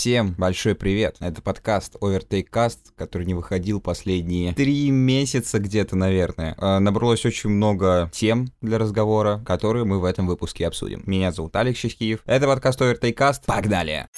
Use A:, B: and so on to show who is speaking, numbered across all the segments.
A: Всем большой привет. Это подкаст Overtake Cast, который не выходил последние три месяца где-то, наверное. Э, Набралось очень много тем для разговора, которые мы в этом выпуске обсудим. Меня зовут Алекс Щекиев. Это подкаст Overtake Cast. Погнали!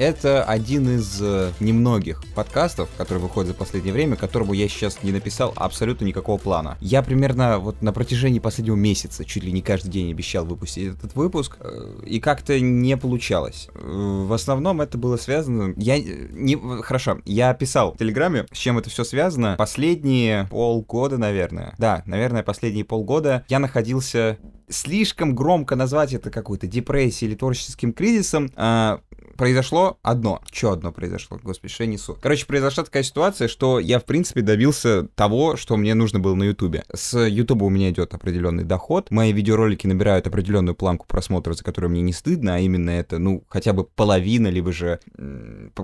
A: Это один из э, немногих подкастов, которые выходят за последнее время, которому я сейчас не написал абсолютно никакого плана. Я примерно вот на протяжении последнего месяца чуть ли не каждый день обещал выпустить этот выпуск, э, и как-то не получалось. Э, в основном это было связано... Я не... Хорошо, я писал в Телеграме, с чем это все связано. Последние полгода, наверное. Да, наверное, последние полгода я находился слишком громко назвать это какой-то депрессией или творческим кризисом, а, произошло одно. Что одно произошло? Господи, что я несу? Короче, произошла такая ситуация, что я, в принципе, добился того, что мне нужно было на Ютубе. С Ютуба у меня идет определенный доход. Мои видеоролики набирают определенную планку просмотров, за которую мне не стыдно, а именно это, ну, хотя бы половина, либо же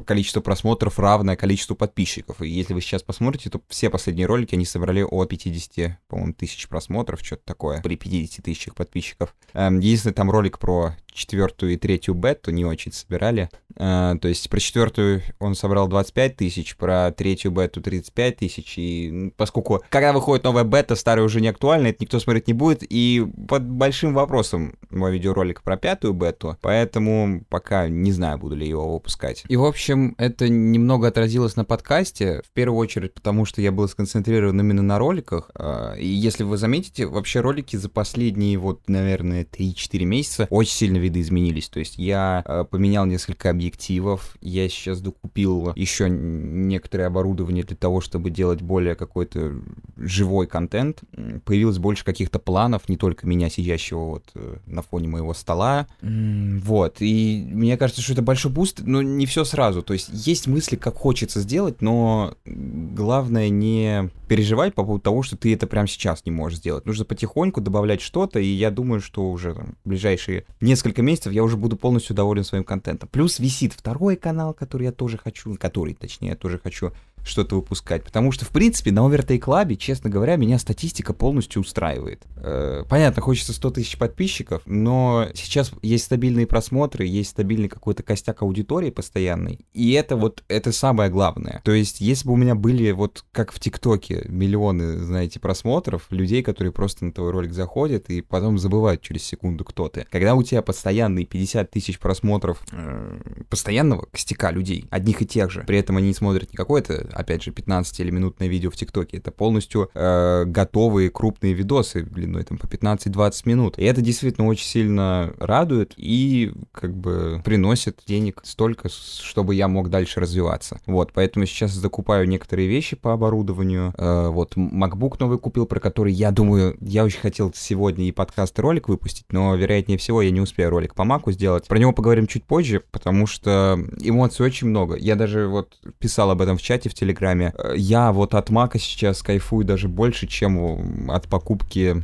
A: количество просмотров равное количеству подписчиков. И если вы сейчас посмотрите, то все последние ролики, они собрали о 50, по-моему, тысяч просмотров, что-то такое, при 50 тысячах подписчиков. Эм, единственный там ролик про четвертую и третью бету не очень собирали. Uh, то есть про четвертую он собрал 25 тысяч, про третью бету 35 тысяч. И поскольку когда выходит новая бета, старая уже не актуальна, это никто смотреть не будет. И под большим вопросом мой видеоролик про пятую бету, поэтому пока не знаю, буду ли его выпускать. И, в общем, это немного отразилось на подкасте, в первую очередь, потому что я был сконцентрирован именно на роликах. Uh, и если вы заметите, вообще ролики за последние вот, наверное, 3-4 месяца очень сильно видоизменились. То есть я э, поменял несколько объективов, я сейчас докупил еще некоторое оборудование для того, чтобы делать более какой-то живой контент. Появилось больше каких-то планов, не только меня, сидящего вот э, на фоне моего стола. Вот, и мне кажется, что это большой boost, но не все сразу. То есть есть мысли, как хочется сделать, но главное не переживать по поводу того, что ты это прямо сейчас не можешь сделать. Нужно потихоньку добавлять что-то, и я думаю, что уже там, в ближайшие несколько месяцев я уже буду полностью доволен своим контентом. Плюс висит второй канал, который я тоже хочу, который, точнее, я тоже хочу что-то выпускать. Потому что, в принципе, на Overtake Club, честно говоря, меня статистика полностью устраивает. Э, понятно, хочется 100 тысяч подписчиков, но сейчас есть стабильные просмотры, есть стабильный какой-то костяк аудитории постоянный. И это вот, это самое главное. То есть, если бы у меня были, вот как в ТикТоке, миллионы, знаете, просмотров, людей, которые просто на твой ролик заходят и потом забывают через секунду, кто ты. Когда у тебя постоянные 50 тысяч просмотров э, постоянного костяка людей, одних и тех же, при этом они не смотрят не какое-то опять же, 15 или минутное видео в ТикТоке. Это полностью э, готовые крупные видосы длиной там по 15-20 минут. И это действительно очень сильно радует и как бы приносит денег столько, чтобы я мог дальше развиваться. Вот, поэтому сейчас закупаю некоторые вещи по оборудованию. Э, вот, MacBook новый купил, про который, я думаю, я очень хотел сегодня и подкаст, и ролик выпустить, но, вероятнее всего, я не успею ролик по Маку сделать. Про него поговорим чуть позже, потому что эмоций очень много. Я даже вот писал об этом в чате в Телеграме, Телеграме. Э, я вот от Мака сейчас кайфую даже больше, чем от покупки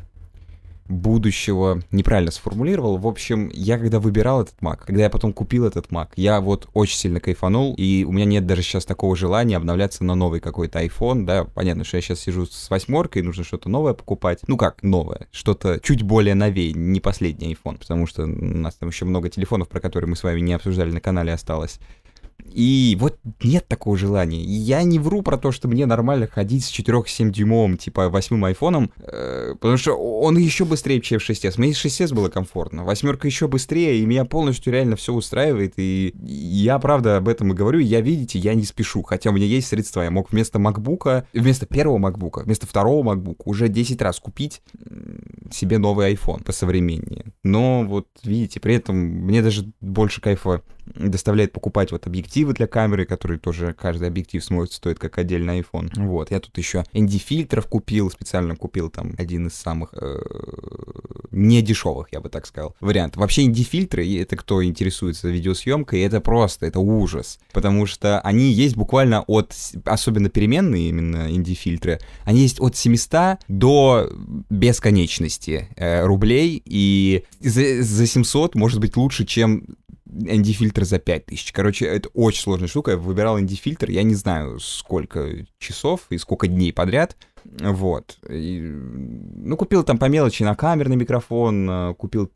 A: будущего неправильно сформулировал. В общем, я когда выбирал этот Mac, когда я потом купил этот Mac, я вот очень сильно кайфанул, и у меня нет даже сейчас такого желания обновляться на новый какой-то iPhone, да, понятно, что я сейчас сижу с восьмеркой, нужно что-то новое покупать. Ну как новое? Что-то чуть более новее, не последний iPhone, потому что у нас там еще много телефонов, про которые мы с вами не обсуждали на канале, осталось. И вот нет такого желания. Я не вру про то, что мне нормально ходить с 4-7 дюймовым, типа, восьмым айфоном, э, потому что он еще быстрее, чем 6s. Мне 6s было комфортно. Восьмерка еще быстрее, и меня полностью реально все устраивает. И я, правда, об этом и говорю. Я, видите, я не спешу. Хотя у меня есть средства. Я мог вместо макбука, вместо первого макбука, вместо второго макбука уже 10 раз купить себе новый iPhone посовременнее. Но вот, видите, при этом мне даже больше кайфа доставляет покупать вот объективы для камеры, которые тоже каждый объектив смотрит, стоит как отдельный iPhone. Вот, я тут еще ND фильтров купил, специально купил там один из самых э, не дешевых, я бы так сказал, вариантов. Вообще ND фильтры, это кто интересуется видеосъемкой, это просто, это ужас, потому что они есть буквально от, особенно переменные именно ND фильтры, они есть от 700 до бесконечности э, рублей, и за, за 700 может быть лучше, чем ND-фильтр за 5000. Короче, это очень сложная штука. Я выбирал ND-фильтр, я не знаю, сколько часов и сколько дней подряд. Вот. И, ну, купил там по мелочи на камерный микрофон, э, купил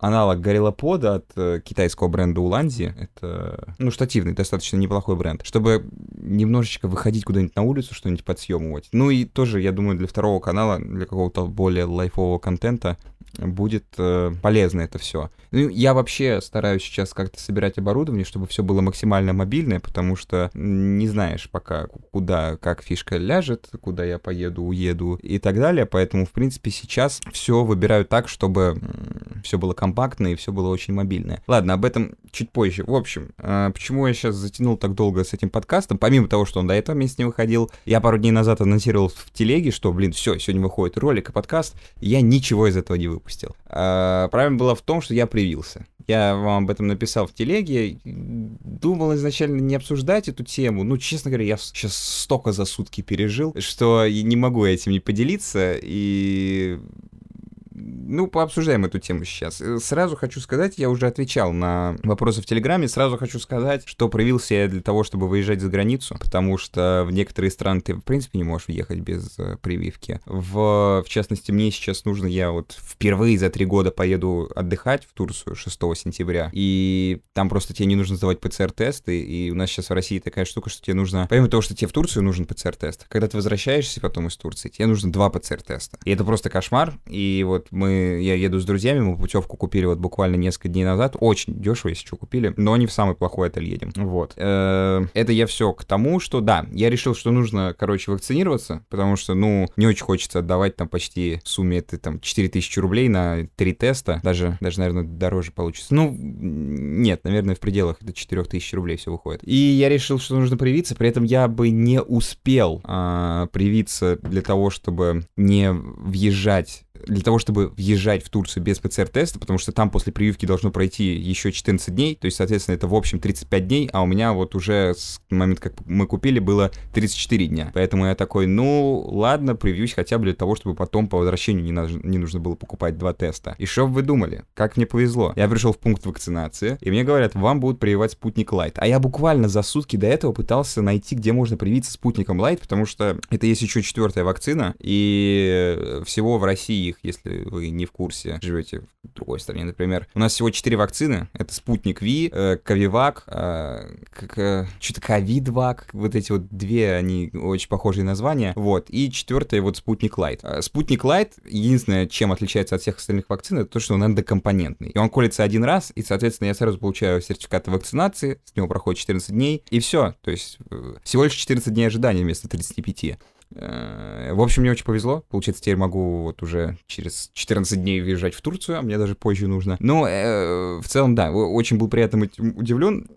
A: аналог GorillaPod от э, китайского бренда Уланзи. Это, ну, штативный, достаточно неплохой бренд. Чтобы немножечко выходить куда-нибудь на улицу, что-нибудь подсъемывать. Ну и тоже, я думаю, для второго канала, для какого-то более лайфового контента будет э, полезно это все. Ну, я вообще стараюсь сейчас как-то собирать оборудование, чтобы все было максимально мобильное, потому что не знаешь пока, куда, как фишка ляжет, куда я поеду, уеду и так далее. Поэтому, в принципе, сейчас все выбираю так, чтобы все было компактно и все было очень мобильное. Ладно, об этом чуть позже. В общем, э, почему я сейчас затянул так долго с этим подкастом, помимо того, что он до этого месяца не выходил, я пару дней назад анонсировал в телеге, что, блин, все, сегодня выходит ролик и подкаст, я ничего из этого не выпустил. А, проблема была в том, что я привился. Я вам об этом написал в телеге. Думал изначально не обсуждать эту тему. Ну, честно говоря, я сейчас столько за сутки пережил, что не могу этим не поделиться. И ну, пообсуждаем эту тему сейчас. Э, сразу хочу сказать, я уже отвечал на вопросы в Телеграме, сразу хочу сказать, что проявился я для того, чтобы выезжать за границу, потому что в некоторые страны ты, в принципе, не можешь въехать без э, прививки. В, в частности, мне сейчас нужно, я вот впервые за три года поеду отдыхать в Турцию 6 сентября, и там просто тебе не нужно сдавать ПЦР-тесты, и у нас сейчас в России такая штука, что тебе нужно, помимо того, что тебе в Турцию нужен ПЦР-тест, когда ты возвращаешься потом из Турции, тебе нужно два ПЦР-теста. И это просто кошмар, и вот мы, я еду с друзьями, мы путевку купили вот буквально несколько дней назад, очень дешево, если что, купили, но не в самый плохой отель едем, вот. Э, это я все к тому, что, да, я решил, что нужно, короче, вакцинироваться, потому что, ну, не очень хочется отдавать там почти в сумме это там 4000 рублей на три теста, даже, даже, наверное, дороже получится. Ну, нет, наверное, в пределах это 4000 рублей все выходит. И я решил, что нужно привиться, при этом я бы не успел а, привиться для того, чтобы не въезжать для того, чтобы въезжать в Турцию без ПЦР-теста, потому что там после прививки должно пройти еще 14 дней, то есть, соответственно, это в общем 35 дней, а у меня вот уже с момента, как мы купили, было 34 дня. Поэтому я такой, ну, ладно, привьюсь хотя бы для того, чтобы потом по возвращению не, на, не нужно было покупать два теста. И что вы думали? Как мне повезло? Я пришел в пункт вакцинации, и мне говорят, вам будут прививать спутник Лайт. А я буквально за сутки до этого пытался найти, где можно привиться спутником Лайт, потому что это есть еще четвертая вакцина, и всего в России их, если вы не в курсе, живете в другой стране, например. У нас всего 4 вакцины. Это спутник Ви, э, Ковивак, э, э, что-то Ковидвак. Вот эти вот две, они очень похожие названия. Вот. И четвертое вот спутник Лайт. Э, спутник Лайт, единственное, чем отличается от всех остальных вакцин, это то, что он однокомпонентный. И он колется один раз, и, соответственно, я сразу получаю сертификат вакцинации, с него проходит 14 дней, и все. То есть э, всего лишь 14 дней ожидания вместо 35. Э, в общем, мне очень повезло. Получается, теперь могу вот уже через 14 дней въезжать в Турцию, а мне даже позже нужно. Но э, в целом, да, очень был приятно удивлен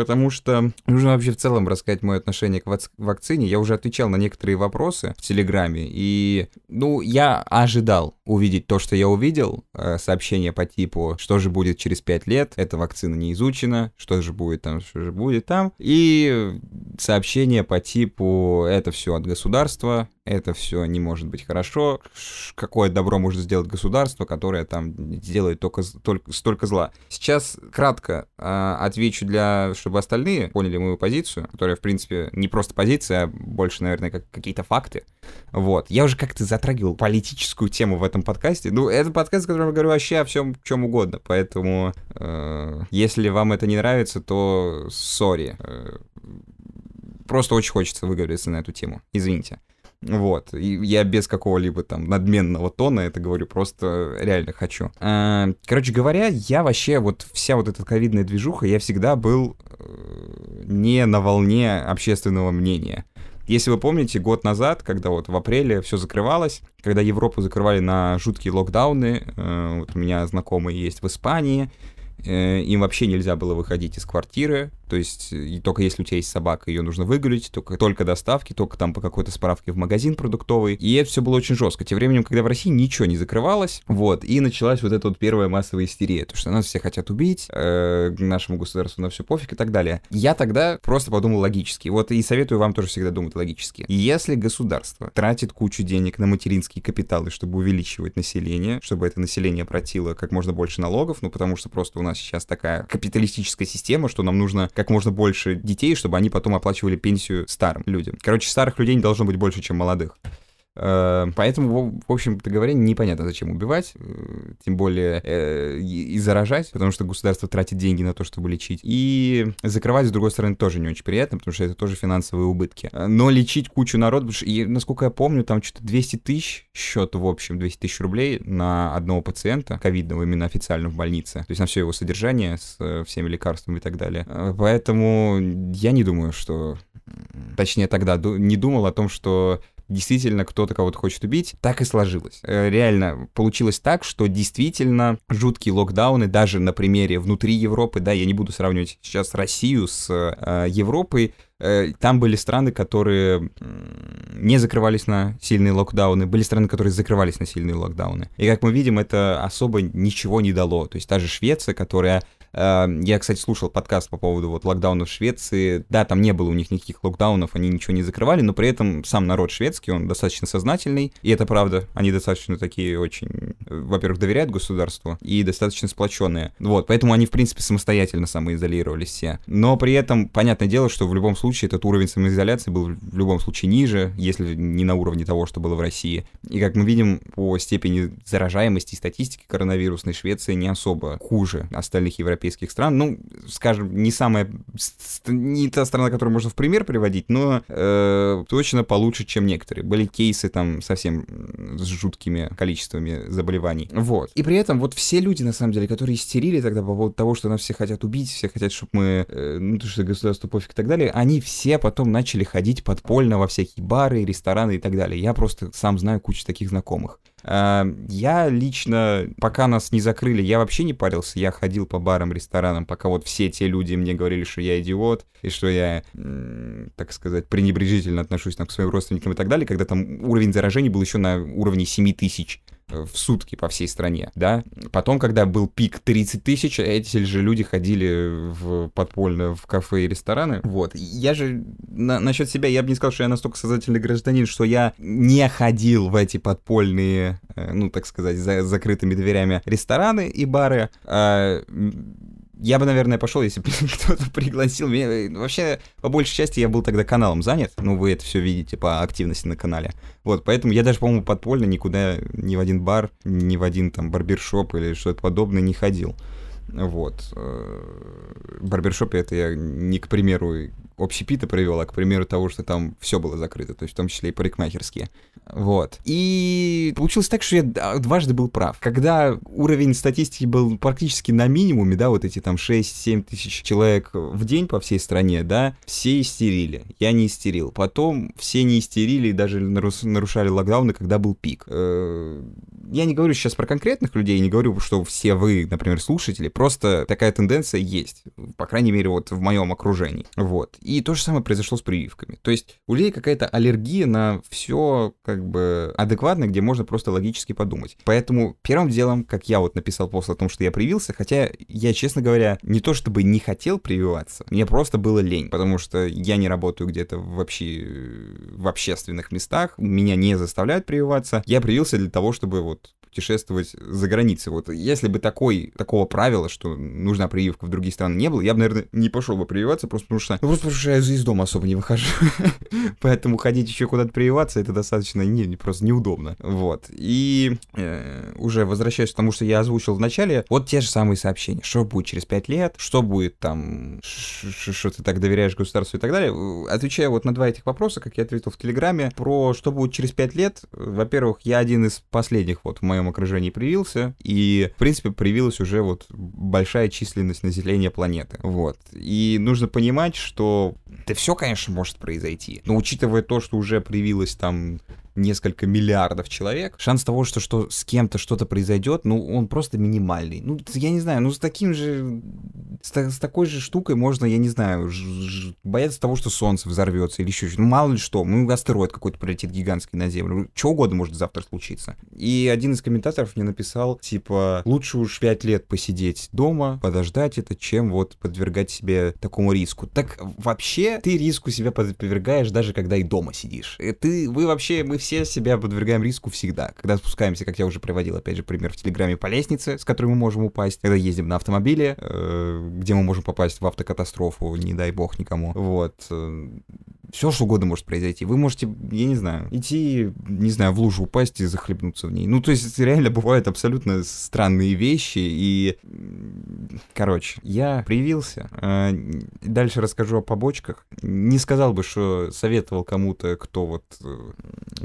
A: потому что нужно вообще в целом рассказать мое отношение к вакцине. Я уже отвечал на некоторые вопросы в Телеграме, и, ну, я ожидал увидеть то, что я увидел, э, сообщение по типу, что же будет через 5 лет, эта вакцина не изучена, что же будет там, что же будет там, и сообщение по типу, это все от государства, это все не может быть хорошо, какое добро может сделать государство, которое там сделает только, только столько зла. Сейчас кратко э, отвечу для, чтобы остальные поняли мою позицию, которая, в принципе, не просто позиция, а больше, наверное, как какие-то факты. Вот. Я уже как-то затрагивал политическую тему в этом подкасте. Ну, это подкаст, в котором я говорю вообще о всем, чем угодно. Поэтому, э, если вам это не нравится, то сори. Э, просто очень хочется выговориться на эту тему. Извините. Вот. И я без какого-либо там надменного тона это говорю, просто реально хочу. А, короче говоря, я вообще вот вся вот эта ковидная движуха, я всегда был э, не на волне общественного мнения. Если вы помните, год назад, когда вот в апреле все закрывалось, когда Европу закрывали на жуткие локдауны, э, вот у меня знакомые есть в Испании, э, им вообще нельзя было выходить из квартиры, то есть и только если у тебя есть собака, ее нужно выгулить, только, только доставки, только там по какой-то справке в магазин продуктовый. И это все было очень жестко. Тем временем, когда в России ничего не закрывалось, вот, и началась вот эта вот первая массовая истерия, то что нас все хотят убить, э, нашему государству на все пофиг и так далее. Я тогда просто подумал логически. Вот и советую вам тоже всегда думать логически. Если государство тратит кучу денег на материнские капиталы, чтобы увеличивать население, чтобы это население платило как можно больше налогов, ну потому что просто у нас сейчас такая капиталистическая система, что нам нужно как можно больше детей, чтобы они потом оплачивали пенсию старым людям. Короче, старых людей не должно быть больше, чем молодых. Э, поэтому, в общем-то говоря, непонятно, зачем убивать, э, тем более э, и заражать, потому что государство тратит деньги на то, чтобы лечить. И закрывать, с другой стороны, тоже не очень приятно, потому что это тоже финансовые убытки. Но лечить кучу народу, и, насколько я помню, там что-то 200 тысяч счет, в общем, 200 тысяч рублей на одного пациента, ковидного именно официально в больнице, то есть на все его содержание с всеми лекарствами и так далее. Поэтому я не думаю, что точнее тогда не думал о том, что действительно кто-то кого-то хочет убить. Так и сложилось. Э, реально получилось так, что действительно жуткие локдауны, даже на примере внутри Европы, да, я не буду сравнивать сейчас Россию с э, Европой, э, там были страны, которые не закрывались на сильные локдауны, были страны, которые закрывались на сильные локдауны. И как мы видим, это особо ничего не дало. То есть та же Швеция, которая я, кстати, слушал подкаст по поводу вот локдауна в Швеции. Да, там не было у них никаких локдаунов, они ничего не закрывали, но при этом сам народ шведский, он достаточно сознательный, и это правда. Они достаточно такие очень, во-первых, доверяют государству и достаточно сплоченные. Вот, поэтому они, в принципе, самостоятельно самоизолировались все. Но при этом, понятное дело, что в любом случае этот уровень самоизоляции был в любом случае ниже, если не на уровне того, что было в России. И как мы видим, по степени заражаемости и статистики коронавирусной Швеция не особо хуже остальных европейских европейских стран. Ну, скажем, не самая... Не та страна, которую можно в пример приводить, но э, точно получше, чем некоторые. Были кейсы там совсем с жуткими количествами заболеваний. Вот. И при этом вот все люди, на самом деле, которые истерили тогда по поводу того, что нас все хотят убить, все хотят, чтобы мы... Э, ну, то, что государство пофиг и так далее, они все потом начали ходить подпольно во всякие бары, рестораны и так далее. Я просто сам знаю кучу таких знакомых. Э, я лично, пока нас не закрыли, я вообще не парился. Я ходил по барам, ресторанам, пока вот все те люди мне говорили, что я идиот, и что я, так сказать, пренебрежительно отношусь к своим родственникам и так далее, когда там уровень заражений был еще на уровне 7 тысяч в сутки по всей стране, да. Потом, когда был пик 30 тысяч, эти же люди ходили в подпольно в кафе и рестораны. Вот. Я же на, насчет себя, я бы не сказал, что я настолько сознательный гражданин, что я не ходил в эти подпольные, э, ну, так сказать, за закрытыми дверями рестораны и бары. А, я бы, наверное, пошел, если бы кто-то пригласил меня. Вообще, по большей части, я был тогда каналом занят. Ну, вы это все видите по активности на канале. Вот, поэтому я даже, по-моему, подпольно никуда, ни в один бар, ни в один там барбершоп или что-то подобное не ходил. Вот. Э, барбершопе это я не к примеру общепита привел, а к примеру того, что там все было закрыто, то есть в том числе и парикмахерские. Вот. И получилось так, что я дважды был прав. Когда уровень статистики был практически на минимуме, да, вот эти там 6-7 тысяч человек в день по всей стране, да, все истерили. Я не истерил. Потом все не истерили и даже нарушали локдауны, когда был пик. Э, я не говорю сейчас про конкретных людей, не говорю, что все вы, например, слушатели, просто такая тенденция есть. По крайней мере, вот в моем окружении. Вот. И то же самое произошло с прививками. То есть у людей какая-то аллергия на все как бы адекватно, где можно просто логически подумать. Поэтому первым делом, как я вот написал пост о том, что я привился, хотя я, честно говоря, не то чтобы не хотел прививаться, мне просто было лень, потому что я не работаю где-то вообще в общественных местах, меня не заставляют прививаться. Я привился для того, чтобы вот путешествовать за границей. Вот если бы такой, такого правила, что нужна прививка в другие страны не было, я бы, наверное, не пошел бы прививаться, просто потому что, ну, просто потому что я из дома особо не выхожу. Поэтому ходить еще куда-то прививаться, это достаточно не, просто неудобно. Вот. И э, уже возвращаясь к тому, что я озвучил в начале, вот те же самые сообщения. Что будет через 5 лет, что будет там, что ты так доверяешь государству и так далее. Отвечая вот на два этих вопроса, как я ответил в Телеграме, про что будет через 5 лет, во-первых, я один из последних вот в моем окружении привился, и, в принципе, привилась уже вот большая численность населения планеты. Вот. И нужно понимать, что это все, конечно, может произойти, но учитывая то, что уже привилось там несколько миллиардов человек, шанс того, что, что с кем-то что-то произойдет, ну, он просто минимальный. Ну, я не знаю, ну, с таким же, с, с такой же штукой можно, я не знаю, ж, ж, бояться того, что солнце взорвется или еще что-то. Ну, мало ли что, ну, астероид какой-то прилетит гигантский на Землю. Что угодно может завтра случиться. И один из комментаторов мне написал, типа, лучше уж пять лет посидеть дома, подождать это, чем вот подвергать себе такому риску. Так вообще ты риску себя подвергаешь даже когда и дома сидишь. И ты, вы вообще, мы все себя подвергаем риску всегда. Когда спускаемся, как я уже приводил, опять же, пример в Телеграме по лестнице, с которой мы можем упасть, когда ездим на автомобиле, э, где мы можем попасть в автокатастрофу, не дай бог никому. Вот все что угодно может произойти. Вы можете, я не знаю, идти, не знаю, в лужу упасть и захлебнуться в ней. Ну, то есть реально бывают абсолютно странные вещи, и... Короче, я привился. Э, дальше расскажу о побочках. Не сказал бы, что советовал кому-то, кто вот... Э,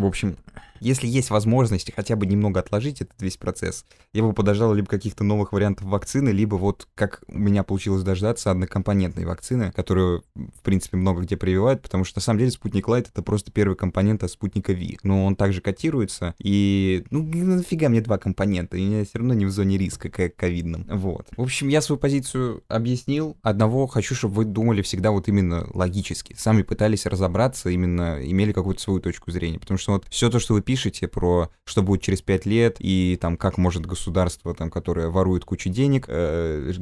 A: в общем, если есть возможность хотя бы немного отложить этот весь процесс, я бы подождал либо каких-то новых вариантов вакцины, либо вот как у меня получилось дождаться однокомпонентной вакцины, которую, в принципе, много где прививают, потому что на самом деле спутник Лайт это просто первый компонент от спутника Ви. Но он также котируется, и ну нафига мне два компонента, я все равно не в зоне риска, как ковидном. Вот. В общем, я свою позицию объяснил. Одного хочу, чтобы вы думали всегда вот именно логически. Сами пытались разобраться, именно имели какую-то свою точку зрения. Потому что вот все то, что вы пишете про что будет через пять лет, и там как может государство, там, которое ворует кучу денег, э,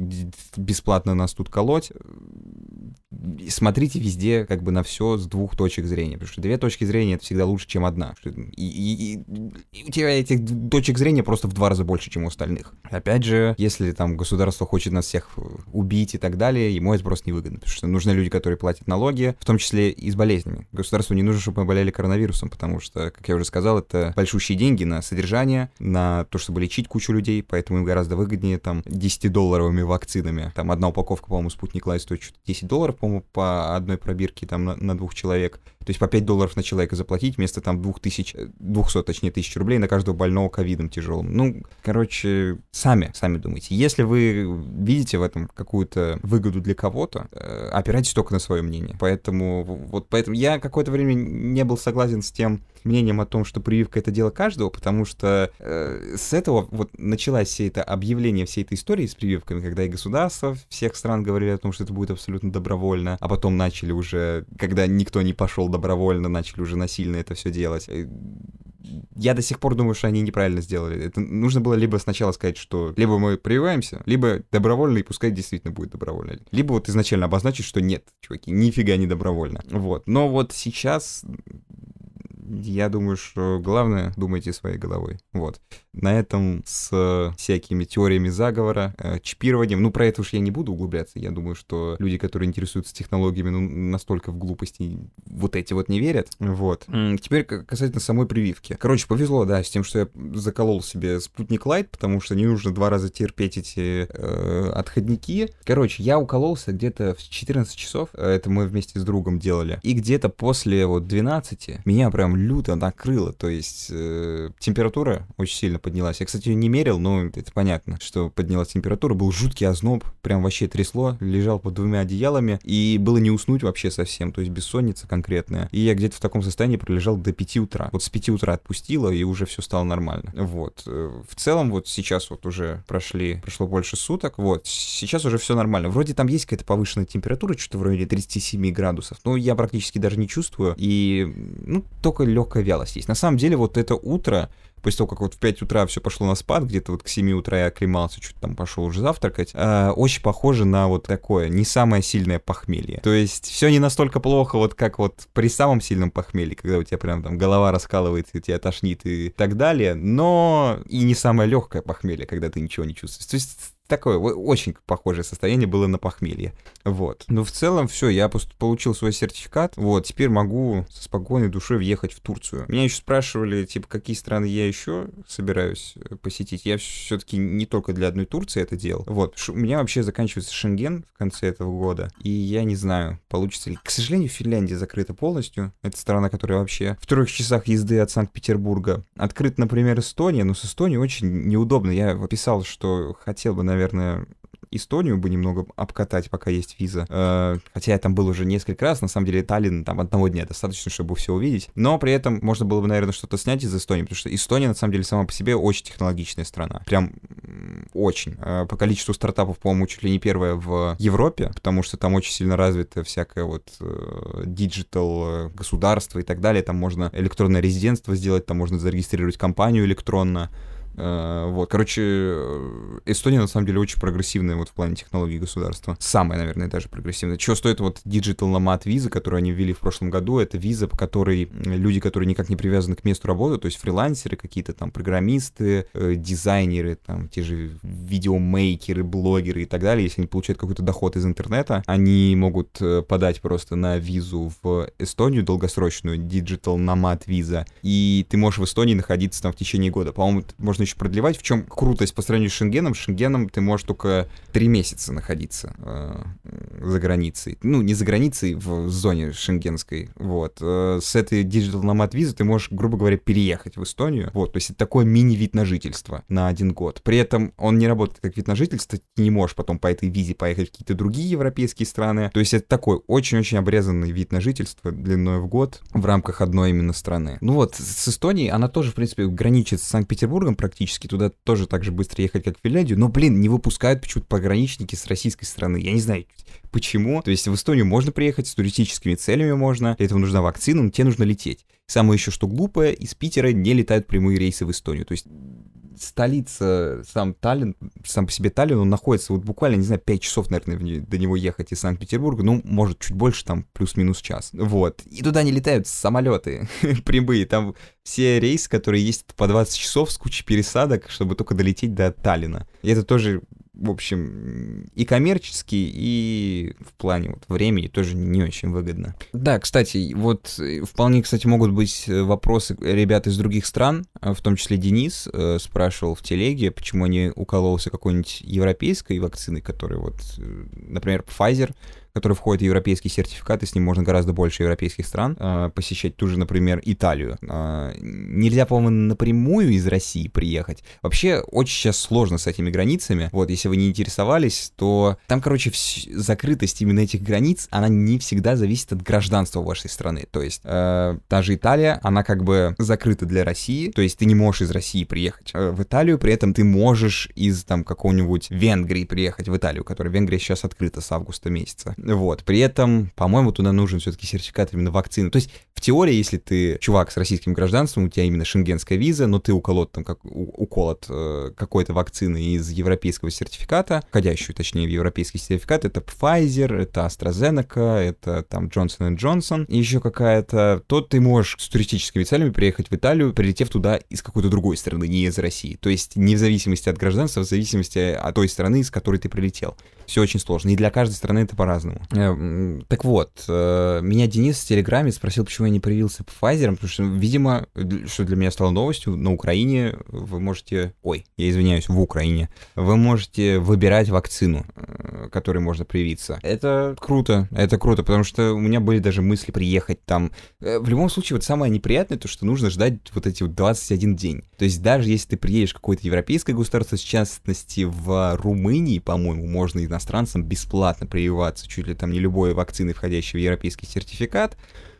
A: бесплатно нас тут колоть, смотрите везде как бы на все с двух точек зрения, потому что две точки зрения это всегда лучше, чем одна. И, и, и у тебя этих точек зрения просто в два раза больше, чем у остальных. Опять же, если там государство хочет нас всех убить и так далее, ему это просто невыгодно, потому что нужны люди, которые платят налоги, в том числе и с болезнями. Государству не нужно, чтобы мы болели коронавирусом, потому что, как я уже сказал, это большущие деньги на содержание, на то, чтобы лечить кучу людей, поэтому им гораздо выгоднее там 10-долларовыми вакцинами. Там одна упаковка, по-моему, спутник Лайт стоит 10 долларов, по-моему, по одной пробирке там на, на двух человек. То есть по 5 долларов на человека заплатить вместо там 2000, 200, точнее, тысяч рублей на каждого больного ковидом тяжелым. Ну, короче, сами, сами думайте. Если вы видите в этом какую-то выгоду для кого-то, э, опирайтесь только на свое мнение. Поэтому вот поэтому я какое-то время не был согласен с тем, мнением о том, что прививка это дело каждого, потому что э, с этого вот началось все это объявление всей этой истории с прививками, когда и государства всех стран говорили о том, что это будет абсолютно добровольно, а потом начали уже, когда никто не пошел добровольно, начали уже насильно это все делать э, я до сих пор думаю, что они неправильно сделали. Это нужно было либо сначала сказать, что либо мы прививаемся, либо добровольно, и пускай действительно будет добровольно. Либо вот изначально обозначить, что нет, чуваки, нифига не добровольно. Вот. Но вот сейчас я думаю, что главное думайте своей головой. Вот. На этом с всякими теориями заговора, э, чипированием, ну, про это уж я не буду углубляться. Я думаю, что люди, которые интересуются технологиями, ну, настолько в глупости вот эти вот не верят. Вот. Теперь касательно самой прививки. Короче, повезло, да, с тем, что я заколол себе спутник Лайт, потому что не нужно два раза терпеть эти э, отходники. Короче, я укололся где-то в 14 часов, это мы вместе с другом делали, и где-то после вот 12 меня прям люто накрыло, то есть э, температура очень сильно поднялась. Я, кстати, ее не мерил, но это понятно, что поднялась температура, был жуткий озноб, прям вообще трясло, лежал под двумя одеялами, и было не уснуть вообще совсем, то есть бессонница конкретная. И я где-то в таком состоянии пролежал до 5 утра. Вот с 5 утра отпустило, и уже все стало нормально. Вот. Э, в целом, вот сейчас вот уже прошли, прошло больше суток, вот, сейчас уже все нормально. Вроде там есть какая-то повышенная температура, что-то вроде 37 градусов, но я практически даже не чувствую, и, ну, только легкая вялость есть. На самом деле, вот это утро, после того, как вот в 5 утра все пошло на спад, где-то вот к 7 утра я оклемался, что-то там пошел уже завтракать, э, очень похоже на вот такое не самое сильное похмелье. То есть все не настолько плохо, вот как вот при самом сильном похмелье, когда у тебя прям там голова раскалывается, и тебя тошнит и так далее, но и не самое легкое похмелье, когда ты ничего не чувствуешь. То есть такое очень похожее состояние было на похмелье. Вот. Но в целом все, я получил свой сертификат. Вот, теперь могу со спокойной душой въехать в Турцию. Меня еще спрашивали, типа, какие страны я еще собираюсь э, посетить. Я все-таки не только для одной Турции это делал. Вот. У меня вообще заканчивается Шенген в конце этого года. И я не знаю, получится ли. К сожалению, Финляндия закрыта полностью. Это страна, которая вообще в трех часах езды от Санкт-Петербурга. Открыт, например, Эстония, но с Эстонией очень неудобно. Я писал, что хотел бы, наверное, наверное, Эстонию бы немного обкатать, пока есть виза. Э, хотя я там был уже несколько раз, на самом деле Таллин там одного дня достаточно, чтобы все увидеть. Но при этом можно было бы, наверное, что-то снять из Эстонии, потому что Эстония, на самом деле, сама по себе очень технологичная страна. Прям очень. Э, по количеству стартапов, по-моему, чуть ли не первая в Европе, потому что там очень сильно развито всякое вот digital, государство и так далее. Там можно электронное резидентство сделать, там можно зарегистрировать компанию электронно Э, вот, короче, э, Эстония на самом деле очень прогрессивная вот в плане технологий государства. Самая, наверное, даже прогрессивная. Чего стоит вот Digital Nomad виза, которую они ввели в прошлом году, это виза, по которой люди, которые никак не привязаны к месту работы, то есть фрилансеры, какие-то там программисты, э, дизайнеры, там те же видеомейкеры, блогеры и так далее, если они получают какой-то доход из интернета, они могут подать просто на визу в Эстонию долгосрочную, Digital Nomad виза, и ты можешь в Эстонии находиться там в течение года. По-моему, можно еще продлевать. В чем крутость по сравнению с Шенгеном? С Шенгеном ты можешь только три месяца находиться э, за границей. Ну, не за границей, в зоне шенгенской. Вот. Э, с этой Digital Nomad визы ты можешь, грубо говоря, переехать в Эстонию. Вот. То есть это такой мини-вид на жительство на один год. При этом он не работает как вид на жительство. Ты не можешь потом по этой визе поехать в какие-то другие европейские страны. То есть это такой очень-очень обрезанный вид на жительство длиной в год в рамках одной именно страны. Ну вот, с Эстонией она тоже, в принципе, граничит с Санкт-Петербургом практически. Туда тоже так же быстро ехать, как в Финляндию. Но, блин, не выпускают почему-то пограничники с российской стороны. Я не знаю, почему. То есть в Эстонию можно приехать, с туристическими целями можно. Для этого нужна вакцина, но тебе нужно лететь. Самое еще что глупое, из Питера не летают прямые рейсы в Эстонию. То есть столица, сам Таллин, сам по себе Таллин, он находится вот буквально, не знаю, 5 часов, наверное, до него ехать из Санкт-Петербурга, ну, может, чуть больше, там, плюс-минус час. Вот. И туда не летают самолеты прямые, там все рейсы, которые есть по 20 часов с кучей пересадок, чтобы только долететь до Таллина. И это тоже в общем, и коммерчески, и в плане вот времени тоже не очень выгодно. Да, кстати, вот э, вполне, кстати, могут быть э, вопросы ребят из других стран, э, в том числе Денис э, спрашивал в телеге, почему не укололся какой-нибудь европейской вакциной, которая вот, например, Pfizer, который входит в европейский сертификат, и с ним можно гораздо больше европейских стран э, посещать, ту же, например, Италию. Э, нельзя, по-моему, напрямую из России приехать. Вообще, очень сейчас сложно с этими границами. Вот, если вы не интересовались, то там, короче, вс- закрытость именно этих границ, она не всегда зависит от гражданства вашей страны. То есть, э, та же Италия, она как бы закрыта для России, то есть ты не можешь из России приехать э, в Италию, при этом ты можешь из там какого-нибудь Венгрии приехать в Италию, которая Венгрия сейчас открыта с августа месяца. Вот. При этом, по-моему, туда нужен все-таки сертификат именно вакцины. То есть, в теории, если ты чувак с российским гражданством, у тебя именно шенгенская виза, но ты уколот там как уколот э, какой-то вакцины из европейского сертификата, входящую, точнее, в европейский сертификат, это Pfizer, это AstraZeneca, это там Johnson Johnson, и еще какая-то, то ты можешь с туристическими целями приехать в Италию, прилетев туда из какой-то другой страны, не из России. То есть не в зависимости от гражданства, в зависимости от той страны, из которой ты прилетел. Все очень сложно. И для каждой страны это по-разному. Э, так вот, э, меня Денис в Телеграме спросил, почему я не привился по Pfizer, потому что, видимо, что для меня стало новостью, на Украине вы можете... Ой, я извиняюсь, в Украине. Вы можете выбирать вакцину, э, которой можно привиться. Это круто, это круто, потому что у меня были даже мысли приехать там. В любом случае, вот самое неприятное, то, что нужно ждать вот эти вот 21 день. То есть даже если ты приедешь в какое-то европейское государство, в частности, в Румынии, по-моему, можно иностранцам бесплатно прививаться чуть ли там не любой вакцины, входящей в европейский сертификат,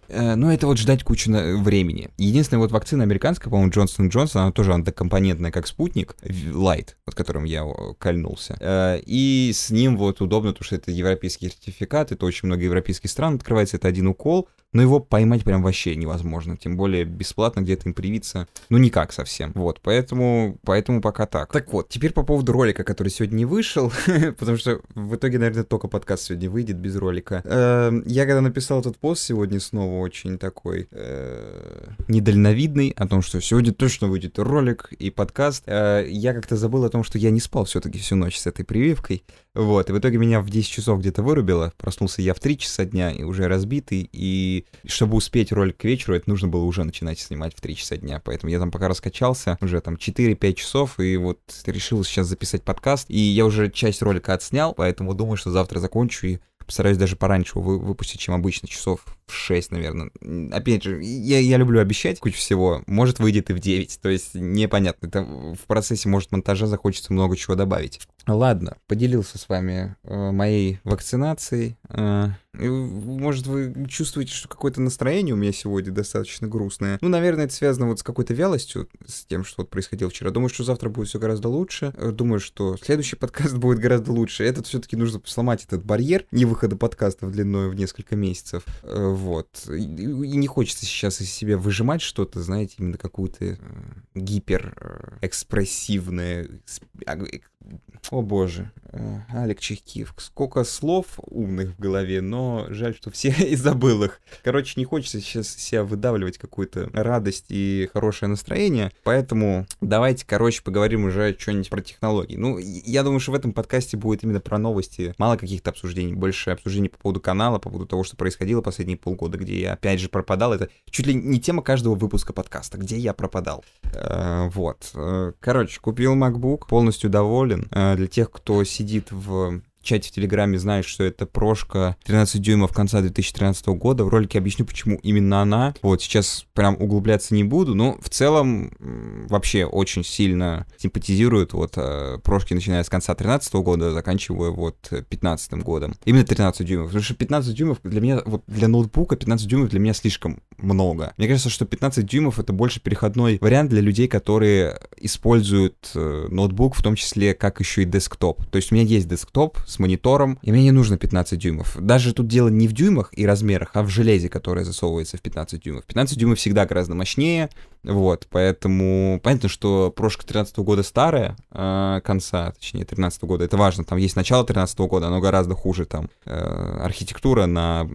A: но это вот ждать кучу времени. Единственная вот вакцина американская, по-моему, Джонсон Джонсон, она тоже антикомпонентная, как спутник, Light, под которым я кольнулся. Э, и с ним вот удобно, потому что это европейский сертификат, это очень много европейских стран открывается, это один укол, но его поймать прям вообще невозможно, тем более бесплатно где-то им привиться, ну никак совсем, вот, поэтому, поэтому пока так. Так вот, теперь по поводу ролика, который сегодня не вышел, потому что в итоге, наверное, только подкаст сегодня выйдет без ролика. Эм, я когда написал этот пост сегодня снова очень такой э, недальновидный, о том, что сегодня точно выйдет ролик и подкаст, э, я как-то забыл о том, что я не спал все-таки всю ночь с этой прививкой, вот, и в итоге меня в 10 часов где-то вырубило, проснулся я в 3 часа дня и уже разбитый, и чтобы успеть ролик к вечеру, это нужно было уже начинать снимать в 3 часа дня, поэтому я там пока раскачался, уже там 4-5 часов, и вот решил сейчас записать подкаст, и я уже часть ролика отснял, поэтому думаю, что завтра закончу и Постараюсь даже пораньше его выпустить, чем обычно, часов в 6, наверное. Опять же, я, я люблю обещать кучу всего. Может, выйдет и в 9. То есть непонятно. Это в процессе, может, монтажа захочется много чего добавить. Ладно, поделился с вами э, моей вакцинацией. Э, может, вы чувствуете, что какое-то настроение у меня сегодня достаточно грустное. Ну, наверное, это связано вот с какой-то вялостью, с тем, что вот происходило вчера. Думаю, что завтра будет все гораздо лучше. Э, думаю, что следующий подкаст будет гораздо лучше. Этот все-таки нужно сломать этот барьер не выхода подкастов длиной в несколько месяцев. Э, вот. И не хочется сейчас из себя выжимать что-то, знаете, именно какую-то э, гиперэкспрессивное о боже, Алек Чехкив. Сколько слов умных в голове, но жаль, что все и забыл их. Короче, не хочется сейчас себя выдавливать какую-то радость и хорошее настроение, поэтому давайте, короче, поговорим уже что-нибудь про технологии. Ну, я думаю, что в этом подкасте будет именно про новости, мало каких-то обсуждений, больше обсуждений по поводу канала, по поводу того, что происходило последние полгода, где я опять же пропадал. Это чуть ли не тема каждого выпуска подкаста, где я пропадал. Э, вот. Э, короче, купил MacBook, полностью доволен для тех, кто сидит в чате в Телеграме знает, что это прошка 13 дюймов конца 2013 года. В ролике объясню, почему именно она. Вот, сейчас прям углубляться не буду, но в целом вообще очень сильно симпатизирует вот э, прошки, начиная с конца 13 года, заканчивая вот 15 годом. Именно 13 дюймов, потому что 15 дюймов для меня, вот для ноутбука 15 дюймов для меня слишком много. Мне кажется, что 15 дюймов это больше переходной вариант для людей, которые используют э, ноутбук, в том числе как еще и десктоп. То есть у меня есть десктоп монитором, и мне не нужно 15 дюймов. Даже тут дело не в дюймах и размерах, а в железе, которое засовывается в 15 дюймов. 15 дюймов всегда гораздо мощнее, вот, поэтому понятно, что прошка 13 года старая, э, конца, точнее, 13 года, это важно, там есть начало 13 года, оно гораздо хуже, там, э, архитектура на,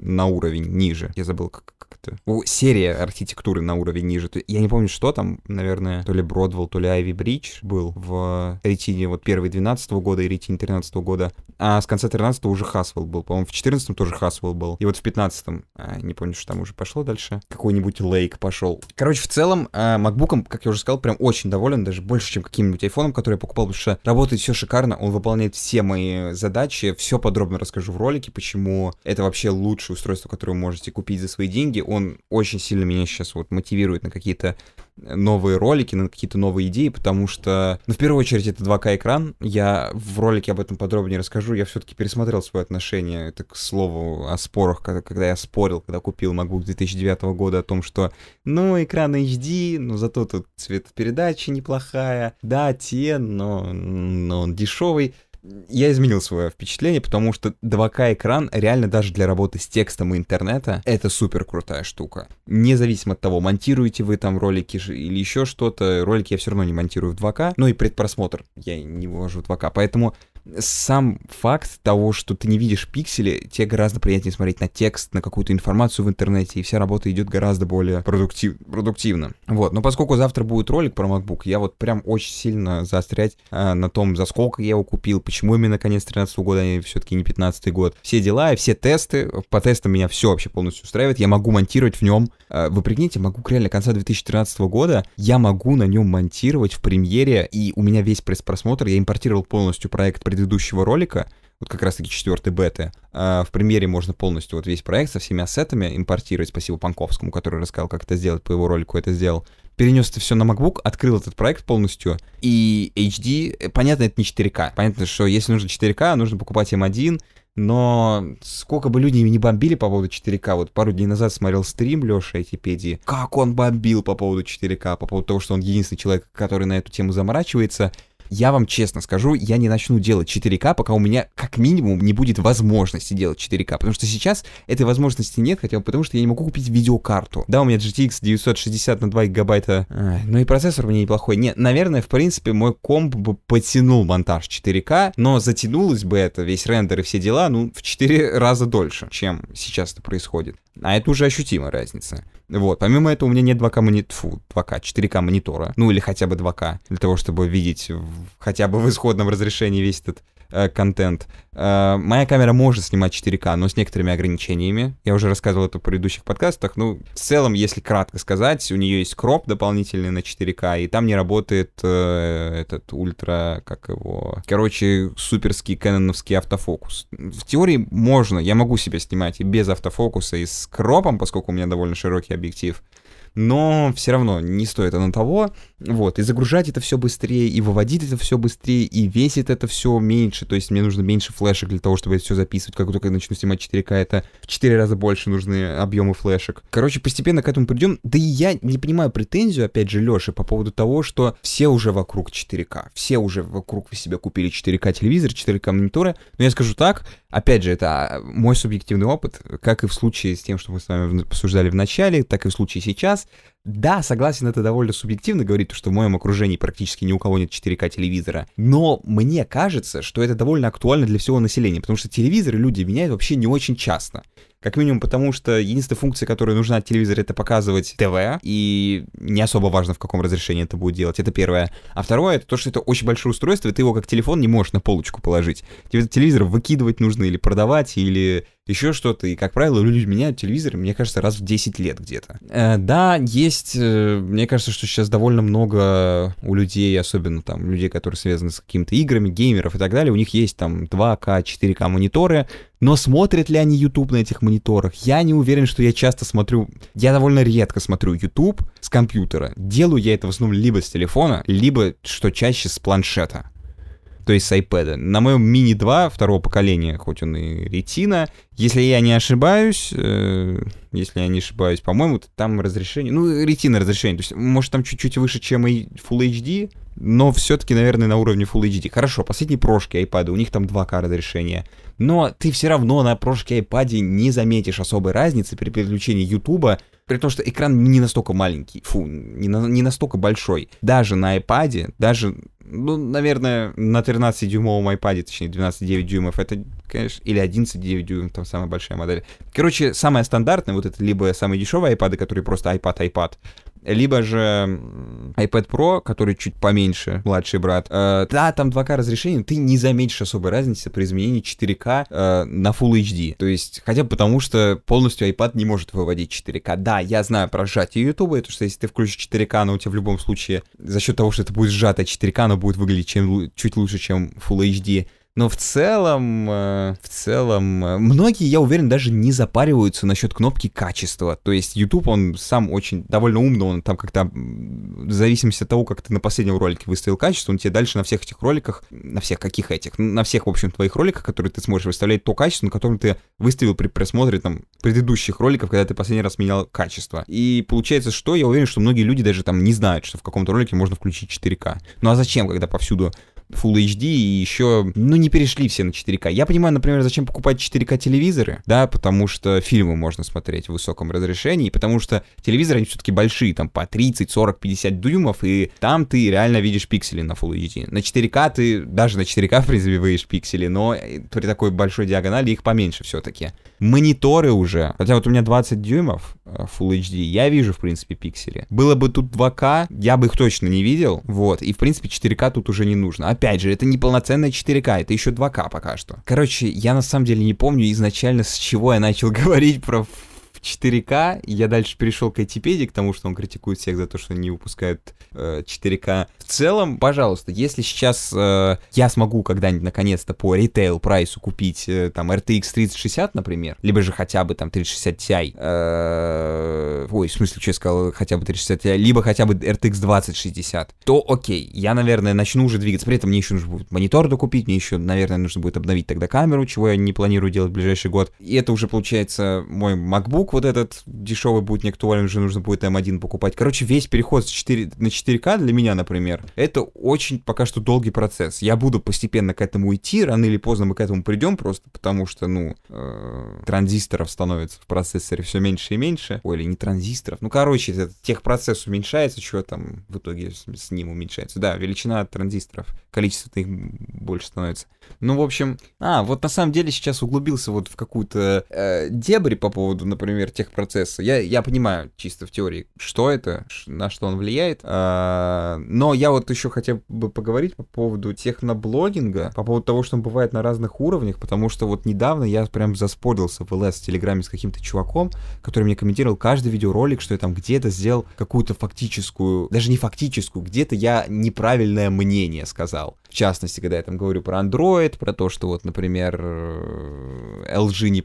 A: на уровень ниже. Я забыл, как, как это... О, серия архитектуры на уровень ниже. Я не помню, что там, наверное, то ли Бродвелл, то ли Айви Бридж был в ретине вот первый 12 года и ретине 13 года, а с конца 13 уже Хасвелл был, по-моему, в 14 тоже Хасвелл был, и вот в 15 а, не помню, что там уже пошло дальше, какой-нибудь Lake пошел. Короче, в целом, э, MacBook, как я уже сказал, прям очень доволен, даже больше, чем каким-нибудь айфоном, который я покупал, потому что работает все шикарно, он выполняет все мои задачи, все подробно расскажу в ролике, почему это вообще лучшее устройство, которое вы можете купить за свои деньги. Он очень сильно меня сейчас вот мотивирует на какие-то новые ролики, на какие-то новые идеи, потому что, ну, в первую очередь, это 2К экран. Я в ролике об этом подробнее расскажу. Я все-таки пересмотрел свое отношение, это к слову о спорах, когда, когда я спорил, когда купил MacBook 2009 года о том, что, ну, экран HD, но зато тут цветопередача неплохая, да, те, но, но он дешевый я изменил свое впечатление, потому что 2К экран реально даже для работы с текстом и интернета это супер крутая штука. Независимо от того, монтируете вы там ролики или еще что-то, ролики я все равно не монтирую в 2К, ну и предпросмотр я не вывожу в 2К, поэтому сам факт того, что ты не видишь пиксели, тебе гораздо приятнее смотреть на текст, на какую-то информацию в интернете, и вся работа идет гораздо более продуктив, продуктивно. Вот, но поскольку завтра будет ролик про MacBook, я вот прям очень сильно заострять э, на том, за сколько я его купил, почему именно конец 13 года, а все-таки не 15 год. Все дела и все тесты, по тестам меня все вообще полностью устраивает, я могу монтировать в нем, э, вы прикиньте, могу реально конца 2013 года, я могу на нем монтировать в премьере, и у меня весь пресс-просмотр, я импортировал полностью проект предыдущего ролика, вот как раз-таки четвертой беты. А в премьере можно полностью вот весь проект со всеми ассетами импортировать. Спасибо Панковскому, который рассказал, как это сделать, по его ролику это сделал. Перенес это все на MacBook, открыл этот проект полностью, и HD, э, понятно, это не 4К. Понятно, что если нужно 4К, нужно покупать M1, но сколько бы люди не бомбили по поводу 4К, вот пару дней назад смотрел стрим Лёши Айтипедии, как он бомбил по поводу 4К, по поводу того, что он единственный человек, который на эту тему заморачивается, я вам честно скажу, я не начну делать 4К, пока у меня как минимум не будет возможности делать 4К, потому что сейчас этой возможности нет, хотя бы потому, что я не могу купить видеокарту. Да, у меня GTX 960 на 2 гигабайта, Ай, ну и процессор у меня неплохой. Нет, наверное, в принципе, мой комп бы потянул монтаж 4К, но затянулось бы это, весь рендер и все дела, ну, в 4 раза дольше, чем сейчас это происходит. А это уже ощутимая разница. Вот, помимо этого у меня нет 2К монит... Фу, 2К, 4К монитора, ну или хотя бы 2К, для того, чтобы видеть в... хотя бы в исходном разрешении весь этот э, контент. Э, моя камера может снимать 4К, но с некоторыми ограничениями. Я уже рассказывал это в предыдущих подкастах. Ну, в целом, если кратко сказать, у нее есть кроп дополнительный на 4К, и там не работает э, этот ультра, как его... Короче, суперский кэноновский автофокус. В теории можно, я могу себя снимать и без автофокуса, и с кропом, поскольку у меня довольно широкий объектив. Но все равно не стоит оно того. Вот, и загружать это все быстрее, и выводить это все быстрее, и весит это все меньше. То есть мне нужно меньше флешек для того, чтобы это все записывать. Как только я начну снимать 4К, это в 4 раза больше нужны объемы флешек. Короче, постепенно к этому придем. Да и я не понимаю претензию, опять же, Леши, по поводу того, что все уже вокруг 4К. Все уже вокруг себе купили 4К телевизор, 4К мониторы. Но я скажу так, опять же, это мой субъективный опыт, как и в случае с тем, что мы с вами обсуждали в начале, так и в случае сейчас. Да, согласен, это довольно субъективно говорить, что в моем окружении практически ни у кого нет 4К телевизора. Но мне кажется, что это довольно актуально для всего населения, потому что телевизоры люди меняют вообще не очень часто. Как минимум потому, что единственная функция, которая нужна от телевизора, это показывать ТВ, и не особо важно, в каком разрешении это будет делать, это первое. А второе, это то, что это очень большое устройство, и ты его как телефон не можешь на полочку положить. Тебе телевизор выкидывать нужно или продавать, или еще что-то. И, как правило, люди меняют телевизоры, мне кажется, раз в 10 лет где-то. Э, да, есть, э, мне кажется, что сейчас довольно много у людей, особенно там людей, которые связаны с какими-то играми, геймеров и так далее, у них есть там 2К, 4К мониторы, но смотрят ли они YouTube на этих мониторах? Я не уверен, что я часто смотрю... Я довольно редко смотрю YouTube с компьютера. Делаю я это в основном либо с телефона, либо, что чаще, с планшета то есть с iPad. На моем мини 2 второго поколения, хоть он и ретина, если я не ошибаюсь, э, если я не ошибаюсь, по-моему, там разрешение, ну, ретина разрешение, то есть, может, там чуть-чуть выше, чем и Full HD, но все-таки, наверное, на уровне Full HD. Хорошо, последние прошки iPad, у них там 2К разрешения, но ты все равно на прошке iPad не заметишь особой разницы при переключении YouTube, при том, что экран не настолько маленький, фу, не, на, не настолько большой. Даже на iPad, даже ну, наверное, на 13-дюймовом iPad, точнее, 12,9 дюймов, это, конечно, или 11,9 дюймов, там самая большая модель. Короче, самая стандартная, вот это либо самые дешевые iPad, которые просто iPad, iPad, либо же iPad Pro, который чуть поменьше, младший брат. Э, да, там 2К разрешение, ты не заметишь особой разницы при изменении 4К э, на Full HD. То есть, хотя бы потому, что полностью iPad не может выводить 4К. Да, я знаю про сжатие YouTube, это что если ты включишь 4К, оно у тебя в любом случае за счет того, что это будет сжатое 4К, оно будет выглядеть чем, чуть лучше, чем Full HD. Но в целом, э, в целом, э, многие, я уверен, даже не запариваются насчет кнопки качества. То есть YouTube, он сам очень довольно умный, он там как-то, в зависимости от того, как ты на последнем ролике выставил качество, он тебе дальше на всех этих роликах, на всех каких этих, на всех, в общем, твоих роликах, которые ты сможешь выставлять то качество, на котором ты выставил при просмотре там предыдущих роликов, когда ты последний раз менял качество. И получается, что я уверен, что многие люди даже там не знают, что в каком-то ролике можно включить 4К. Ну а зачем, когда повсюду Full HD и еще, ну, не перешли все на 4К. Я понимаю, например, зачем покупать 4К телевизоры, да, потому что фильмы можно смотреть в высоком разрешении, потому что телевизоры, они все-таки большие, там, по 30, 40, 50 дюймов, и там ты реально видишь пиксели на Full HD. На 4К ты, даже на 4К, в принципе, видишь пиксели, но при такой большой диагонали их поменьше все-таки. Мониторы уже, хотя вот у меня 20 дюймов э, Full HD, я вижу, в принципе, пиксели. Было бы тут 2К, я бы их точно не видел, вот, и, в принципе, 4К тут уже не нужно опять же, это не полноценная 4К, это еще 2К пока что. Короче, я на самом деле не помню изначально, с чего я начал говорить про 4К, я дальше перешел к Айтипедии, к тому, что он критикует всех за то, что они выпускают э, 4К. В целом, пожалуйста, если сейчас э, я смогу когда-нибудь наконец-то по ритейл прайсу купить э, там RTX 3060, например, либо же хотя бы там 3060 Ti, э, ой, в смысле, что я сказал, хотя бы 3060 Ti, либо хотя бы RTX 2060, то окей, я, наверное, начну уже двигаться. При этом мне еще нужно будет монитор докупить, мне еще, наверное, нужно будет обновить тогда камеру, чего я не планирую делать в ближайший год. И это уже получается мой MacBook, вот этот дешевый будет не актуален, уже нужно будет M1 покупать. Короче, весь переход с 4, на 4К для меня, например, это очень пока что долгий процесс. Я буду постепенно к этому идти, рано или поздно мы к этому придем, просто потому что, ну, э, транзисторов становится в процессоре все меньше и меньше. Ой, или не транзисторов. Ну, короче, этот техпроцесс уменьшается, что там в итоге с, с ним уменьшается. Да, величина транзисторов, количество их больше становится. Ну, в общем, а, вот на самом деле сейчас углубился вот в какую-то э, дебри по поводу, например, техпроцесса. Я, я понимаю чисто в теории, что это, на что он влияет, э, но я вот еще хотел бы поговорить по поводу техноблогинга, по поводу того, что он бывает на разных уровнях, потому что вот недавно я прям заспорился в ЛС в Телеграме с каким-то чуваком, который мне комментировал каждый видеоролик, что я там где-то сделал какую-то фактическую, даже не фактическую, где-то я неправильное мнение сказал. В частности, когда я там говорю про Android, про то, что вот, например, LG не...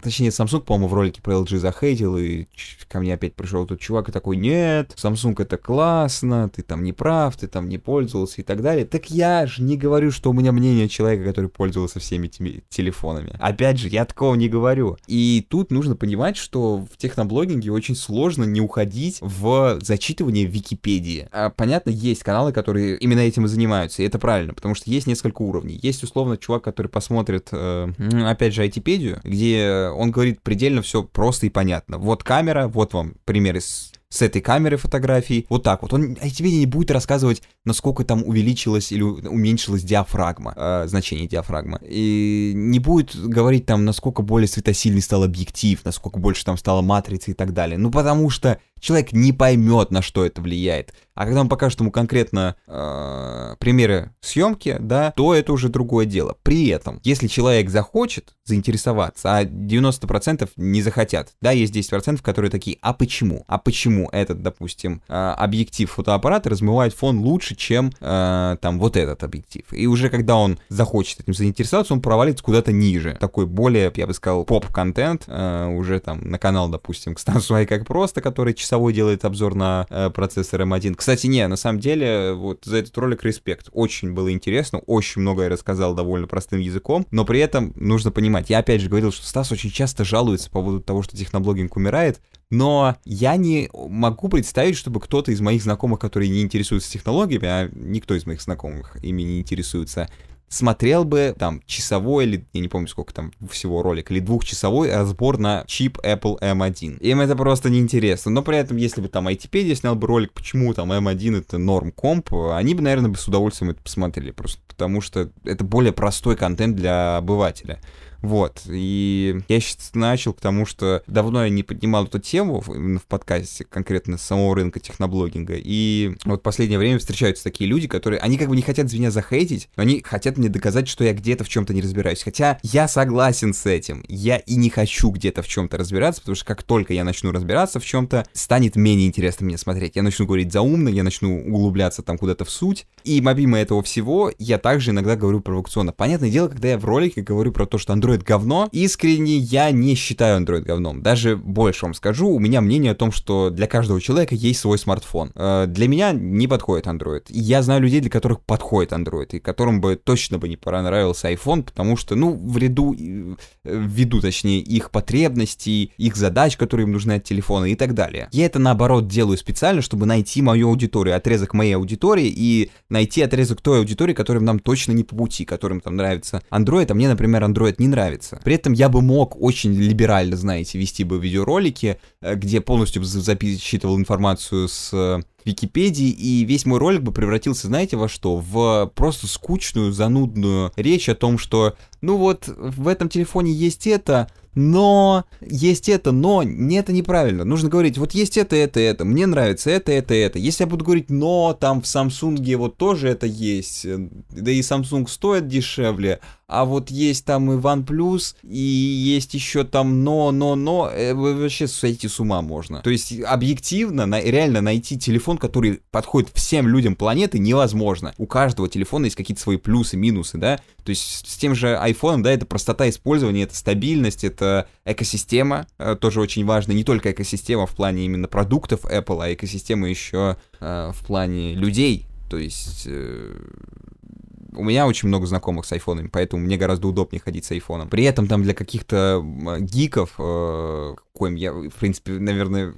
A: Точнее, Samsung, по-моему, в ролике про LG захейтил, и ко мне опять пришел тот чувак и такой, нет, Samsung это классно, ты там не прав, ты там не пользовался и так далее. Так я же не говорю, что у меня мнение человека, который пользовался всеми этими телефонами. Опять же, я такого не говорю. И тут нужно понимать, что в техноблогинге очень сложно не уходить в зачитывание Википедии. А, понятно, есть каналы, которые именно этим и занимаются, и это правильно, потому что есть несколько уровней. Есть, условно, чувак, который посмотрит, э, опять же, айтипедию, где он говорит предельно все просто и понятно. Вот камера, вот вам пример из с этой камеры фотографии, вот так вот. Он тебе не будет рассказывать, насколько там увеличилась или уменьшилась диафрагма, э, значение диафрагмы. И не будет говорить там, насколько более светосильный стал объектив, насколько больше там стала матрица и так далее. Ну, потому что человек не поймет, на что это влияет. А когда он покажет ему конкретно э, примеры съемки, да, то это уже другое дело. При этом, если человек захочет заинтересоваться, а 90% не захотят, да, есть 10%, которые такие, а почему? А почему этот, допустим, э, объектив фотоаппарата размывает фон лучше, чем э, там вот этот объектив? И уже когда он захочет этим заинтересоваться, он провалится куда-то ниже. Такой более, я бы сказал, поп-контент, э, уже там на канал, допустим, к Стасу как просто, который часовой делает обзор на э, процессор M1. Кстати, не, на самом деле, вот за этот ролик респект. Очень было интересно, очень много я рассказал довольно простым языком, но при этом нужно понимать, я опять же говорил, что Стас очень часто жалуется по поводу того, что техноблогинг умирает, но я не могу представить, чтобы кто-то из моих знакомых, которые не интересуются технологиями, а никто из моих знакомых ими не интересуется, смотрел бы там часовой или, я не помню сколько там всего ролик, или двухчасовой разбор на чип Apple M1. Им это просто неинтересно. Но при этом, если бы там ITpedia снял бы ролик, почему там M1 это норм комп, они бы, наверное, бы с удовольствием это посмотрели. Просто потому что это более простой контент для обывателя. Вот, и я сейчас начал, потому что давно я не поднимал эту тему именно в подкасте, конкретно с самого рынка техноблогинга, и вот в последнее время встречаются такие люди, которые, они как бы не хотят меня захейтить, но они хотят мне доказать, что я где-то в чем-то не разбираюсь, хотя я согласен с этим, я и не хочу где-то в чем-то разбираться, потому что как только я начну разбираться в чем-то, станет менее интересно мне смотреть, я начну говорить заумно, я начну углубляться там куда-то в суть, и помимо этого всего, я также иногда говорю провокационно. Понятное дело, когда я в ролике говорю про то, что Android Android говно. Искренне я не считаю Android говном. Даже больше вам скажу, у меня мнение о том, что для каждого человека есть свой смартфон. Э, для меня не подходит Android. Я знаю людей, для которых подходит Android, и которым бы точно бы не понравился iPhone, потому что, ну, в ряду, э, ввиду, точнее, их потребностей, их задач, которые им нужны от телефона и так далее. Я это, наоборот, делаю специально, чтобы найти мою аудиторию, отрезок моей аудитории и найти отрезок той аудитории, которым нам точно не по пути, которым там нравится Android, а мне, например, Android не нравится нравится. При этом я бы мог очень либерально, знаете, вести бы видеоролики, э, где полностью записывал информацию с э, Википедии, и весь мой ролик бы превратился, знаете, во что? В просто скучную, занудную речь о том, что, ну вот, в этом телефоне есть это, но есть это, но не это неправильно. Нужно говорить, вот есть это, это, это, мне нравится это, это, это. Если я буду говорить, но там в Samsung вот тоже это есть, э, да и Samsung стоит дешевле, а вот есть там и OnePlus, и есть еще там но, но, но, э, вообще сойти с ума можно. То есть объективно, на, реально найти телефон, который подходит всем людям планеты, невозможно. У каждого телефона есть какие-то свои плюсы, минусы, да. То есть с тем же iPhone, да, это простота использования, это стабильность, это экосистема, э, тоже очень важно. Не только экосистема в плане именно продуктов Apple, а экосистема еще э, в плане людей. То есть э, у меня очень много знакомых с айфонами, поэтому мне гораздо удобнее ходить с айфоном. При этом там для каких-то гиков, э, коим я, в принципе, наверное,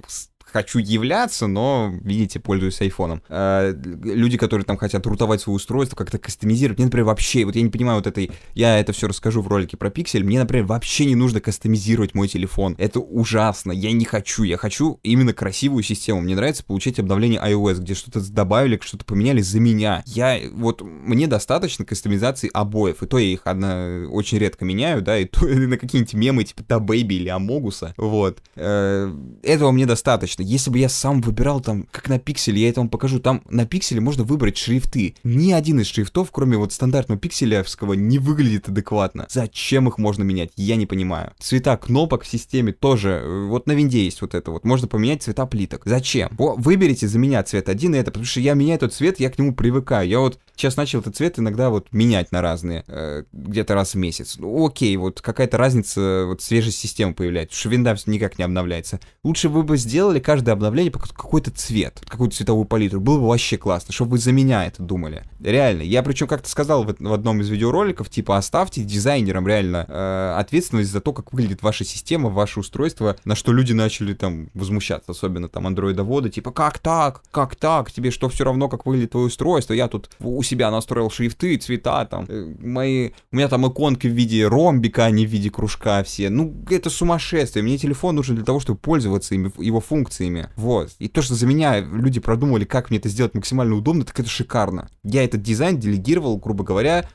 A: хочу являться, но, видите, пользуюсь айфоном. Э, люди, которые там хотят рутовать свое устройство, как-то кастомизировать, мне, например, вообще, вот я не понимаю вот этой, я это все расскажу в ролике про пиксель, мне, например, вообще не нужно кастомизировать мой телефон. Это ужасно, я не хочу, я хочу именно красивую систему. Мне нравится получить обновление iOS, где что-то добавили, что-то поменяли за меня. Я, вот, мне достаточно кастомизации обоев, и то я их одна очень редко меняю, да, и то на какие-нибудь мемы типа Та Бэйби или Амогуса, вот. Э, этого мне достаточно точно. Если бы я сам выбирал там, как на пикселе, я это вам покажу. Там на пикселе можно выбрать шрифты. Ни один из шрифтов, кроме вот стандартного пикселевского, не выглядит адекватно. Зачем их можно менять? Я не понимаю. Цвета кнопок в системе тоже. э, Вот на винде есть вот это вот. Можно поменять цвета плиток. Зачем? Во, выберите за меня цвет один и это, потому что я меняю этот цвет, я к нему привыкаю. Я вот сейчас начал этот цвет иногда вот менять на разные, э, где-то раз в месяц. Ну, окей, вот какая-то разница, вот свежесть системы появляется, потому что винда никак не обновляется. Лучше вы бы сделали каждое обновление какой-то цвет, какую-то цветовую палитру. Было бы вообще классно, чтобы вы за меня это думали. Реально. Я причем как-то сказал в, в одном из видеороликов, типа, оставьте дизайнерам реально э, ответственность за то, как выглядит ваша система, ваше устройство, на что люди начали там возмущаться, особенно там андроидоводы, типа, как так? Как так? Тебе что, все равно, как выглядит твое устройство? Я тут у себя настроил шрифты, цвета, там, э, мои... У меня там иконки в виде ромбика, а не в виде кружка все. Ну, это сумасшествие. Мне телефон нужен для того, чтобы пользоваться ими, его функциями. Вот. И то, что за меня люди продумали, как мне это сделать максимально удобно, так это шикарно. Я этот дизайн делегировал, грубо говоря,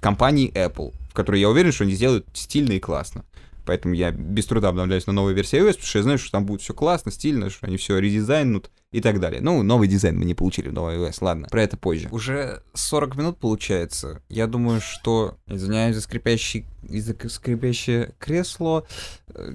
A: компании Apple, в которой я уверен, что они сделают стильно и классно. Поэтому я без труда обновляюсь на новой версии iOS, потому что я знаю, что там будет все классно, стильно, что они все редизайнут и так далее. Ну, новый дизайн мы не получили в новой iOS, ладно, про это позже. Уже 40 минут получается. Я думаю, что... Извиняюсь за скрипящий, за скрипящее кресло.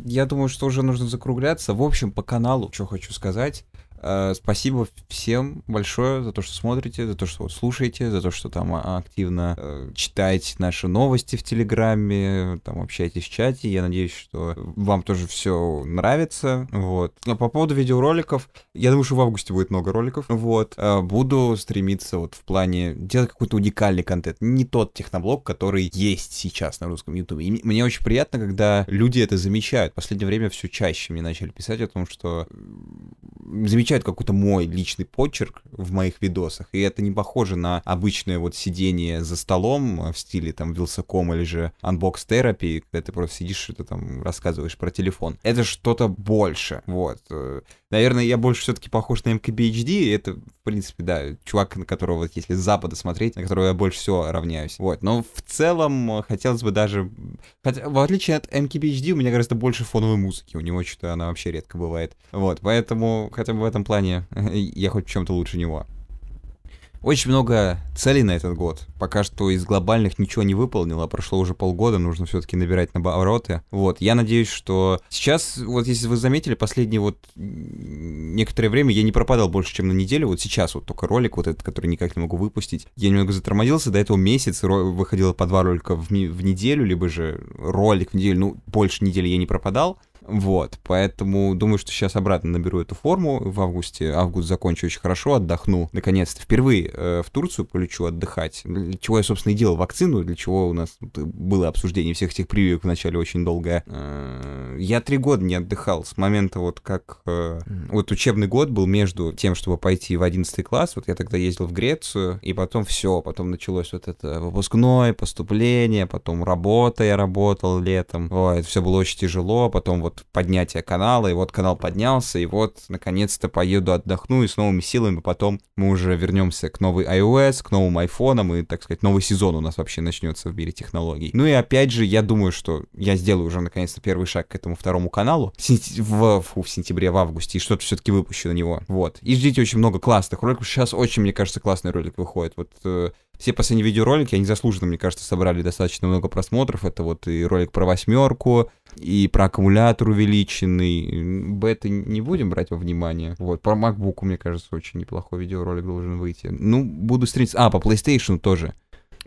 A: Я думаю, что уже нужно закругляться. В общем, по каналу, что хочу сказать. Э, Спасибо всем большое за то, что смотрите, за то, что слушаете, за то, что там а, активно э, читаете наши новости в Телеграме, там общаетесь в чате. Я надеюсь, что вам тоже все нравится. Вот. А по поводу видеороликов, я думаю, что в августе будет много роликов. Вот. Э, Буду стремиться вот в плане делать какой-то уникальный контент. Не тот техноблог, который есть сейчас на русском ютубе. И мне очень приятно, когда люди это замечают. В последнее время все чаще мне начали писать о том, что замечают какой-то мой личный почерк в моих видосах, и это не похоже на обычное вот сидение за столом в стиле там Вилсаком или же Unbox Therapy, когда ты просто сидишь что-то там рассказываешь про телефон. Это что-то больше, вот. Наверное, я больше все-таки похож на MKBHD, это, в принципе, да, чувак, на которого, вот, если с запада смотреть, на которого я больше всего равняюсь. Вот, но в целом хотелось бы даже... Хотя, в отличие от MKBHD, у меня гораздо больше фоновой музыки, у него что-то она вообще редко бывает. Вот, поэтому хотя бы в этом плане я хоть в чем-то лучше него. Очень много целей на этот год. Пока что из глобальных ничего не выполнил, а прошло уже полгода, нужно все-таки набирать обороты. Вот, я надеюсь, что сейчас, вот если вы заметили, последнее вот некоторое время я не пропадал больше, чем на неделю. Вот сейчас вот только ролик вот этот, который никак не могу выпустить. Я немного затормозился, до этого месяц выходило по два ролика в, в неделю, либо же ролик в неделю, ну, больше недели я не пропадал. Вот, поэтому думаю, что сейчас обратно наберу эту форму в августе. Август закончу очень хорошо, отдохну. Наконец-то впервые э, в Турцию полечу отдыхать. Для чего я, собственно, и делал вакцину, для чего у нас было обсуждение всех этих прививок в начале очень долгое. Э, я три года не отдыхал с момента вот как... Э, вот учебный год был между тем, чтобы пойти в 11 класс. Вот я тогда ездил в Грецию, и потом все, потом началось вот это выпускное, поступление, потом работа я работал летом. Ой, это все было очень тяжело, потом вот поднятие канала, и вот канал поднялся, и вот, наконец-то, поеду отдохну, и с новыми силами потом мы уже вернемся к новой iOS, к новым айфонам, и, так сказать, новый сезон у нас вообще начнется в мире технологий. Ну и опять же, я думаю, что я сделаю уже, наконец-то, первый шаг к этому второму каналу в. Фу, в сентябре, в августе, и что-то все-таки выпущу на него. Вот. И ждите очень много классных роликов. Сейчас очень, мне кажется, классный ролик выходит. Вот э, все последние видеоролики, они заслуженно, мне кажется, собрали достаточно много просмотров. Это вот и ролик про восьмерку, и про аккумулятор увеличенный. Бета не будем брать во внимание. Вот, про MacBook, мне кажется, очень неплохой видеоролик должен выйти. Ну, буду стремиться... А, по PlayStation тоже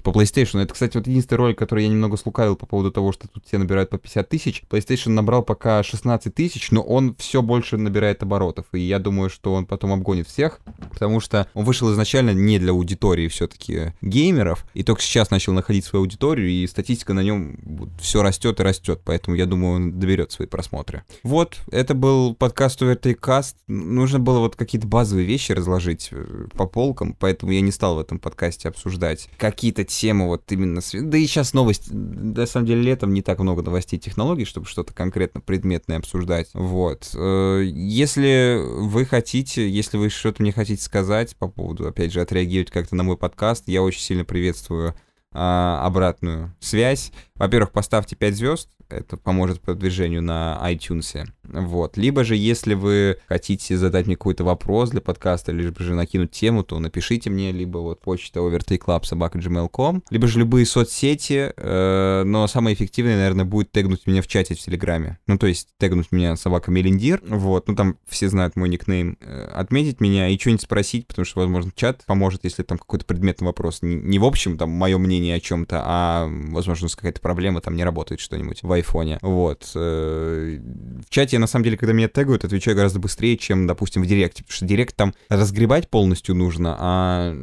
A: по PlayStation. Это, кстати, вот единственный ролик, который я немного слукавил по поводу того, что тут все набирают по 50 тысяч. PlayStation набрал пока 16 тысяч, но он все больше набирает оборотов. И я думаю, что он потом обгонит всех, потому что он вышел изначально не для аудитории все-таки геймеров, и только сейчас начал находить свою аудиторию, и статистика на нем все растет и растет, поэтому я думаю, он доберет свои просмотры. Вот, это был подкаст Overtake Нужно было вот какие-то базовые вещи разложить по полкам, поэтому я не стал в этом подкасте обсуждать какие-то темы вот именно... Да и сейчас новости... На самом деле летом не так много новостей технологий, чтобы что-то конкретно предметное обсуждать. Вот. Если вы хотите, если вы что-то мне хотите сказать по поводу, опять же, отреагировать как-то на мой подкаст, я очень сильно приветствую а, обратную связь. Во-первых, поставьте 5 звезд, это поможет продвижению на iTunes. Вот. Либо же, если вы хотите задать мне какой-то вопрос для подкаста, либо же накинуть тему, то напишите мне, либо вот почта overtayclub.gmail.com, либо же любые соцсети, э, но самое эффективное, наверное, будет тегнуть меня в чате в Телеграме. Ну, то есть тегнуть меня собака Мелиндир, вот, ну там все знают мой никнейм, э, отметить меня и что-нибудь спросить, потому что, возможно, чат поможет, если там какой-то предметный вопрос. Не, не в общем, там, мое мнение о чем-то, а, возможно, какая-то проблема, там не работает что-нибудь в айфоне. Вот. Э, в чате, на самом деле, когда меня тегают, отвечаю гораздо быстрее, чем, допустим, в директе, потому что директ там разгребать полностью нужно, а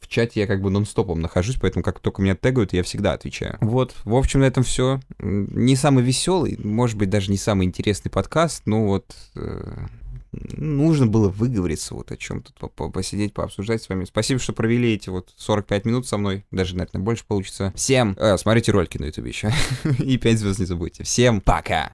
A: в чате я как бы нон-стопом нахожусь, поэтому как только меня тегают, я всегда отвечаю. Вот, в общем, на этом все. Не самый веселый, может быть, даже не самый интересный подкаст, но вот э, нужно было выговориться вот о чем тут, посидеть, пообсуждать с вами. Спасибо, что провели эти вот 45 минут со мной, даже, наверное, больше получится. Всем, э, смотрите ролики на ютубе еще, и 5 звезд не забудьте. Всем пока!